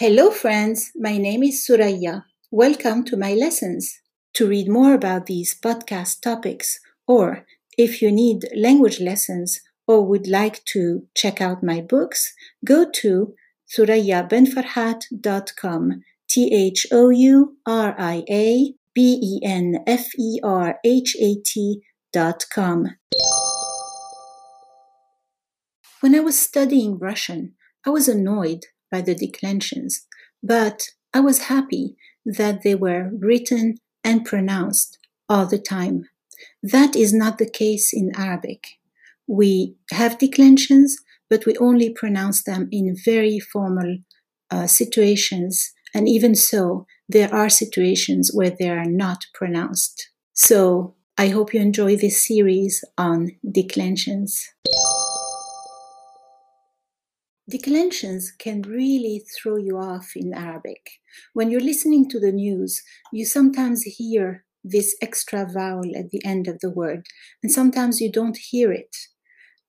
Hello, friends. My name is Thouria. Welcome to my lessons. To read more about these podcast topics, or if you need language lessons or would like to check out my books, go to thouria-benferhat.com. T H O U R I A B E N F E R H A T dot com. When I was studying Russian, I was annoyed by the declensions, but I was happy that they were written and pronounced all the time. That is not the case in Arabic. We have declensions, but we only pronounce them in very formal uh, situations. And even so, there are situations where they are not pronounced. So I hope you enjoy this series on declensions. Declensions can really throw you off in Arabic. When you're listening to the news, you sometimes hear this extra vowel at the end of the word, and sometimes you don't hear it.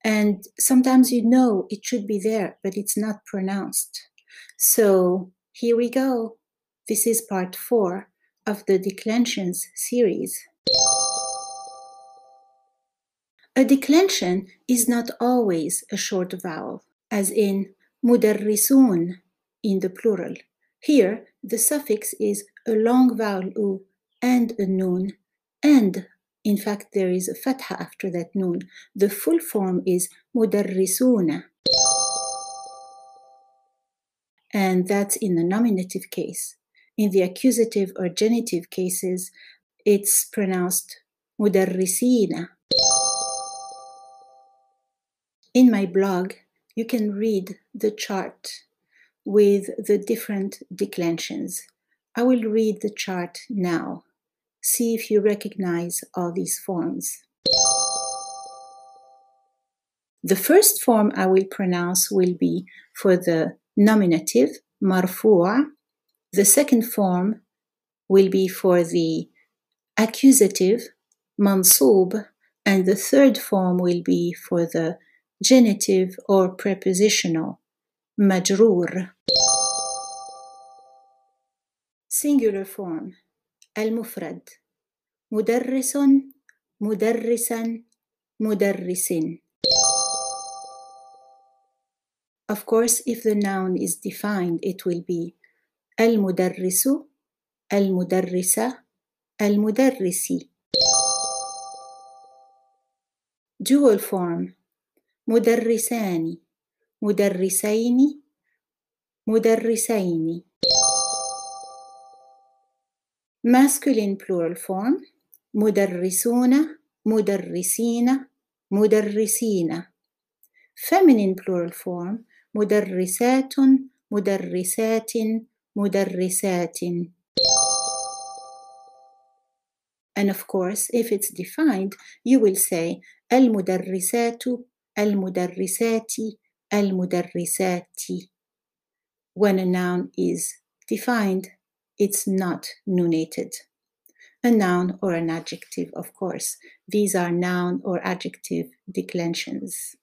And sometimes you know it should be there, but it's not pronounced. So here we go. This is part four of the declensions series. A declension is not always a short vowel as in mudarrisun in the plural. Here, the suffix is a long vowel u and a nun, and in fact, there is a fatha after that nun. The full form is mudarrisuna. And that's in the nominative case. In the accusative or genitive cases, it's pronounced mudarrisina. In my blog, you can read the chart with the different declensions. I will read the chart now. See if you recognize all these forms. The first form I will pronounce will be for the nominative, marfu'a. The second form will be for the accusative, mansub. And the third form will be for the genitive or prepositional مجرور singular form المفرد مدرس مدرسا مدرس Of course, if the noun is defined, it will be المدرس المدرسة المدرسي Dual form مدرسان مدرسين مدرسين masculine plural form مدرسون مدرسين مدرسين feminine plural form مدرسات مدرسات مدرسات and of course if it's defined you will say المدرسات المدرسات المدرسات when a noun is defined it's not nunated a noun or an adjective of course these are noun or adjective declensions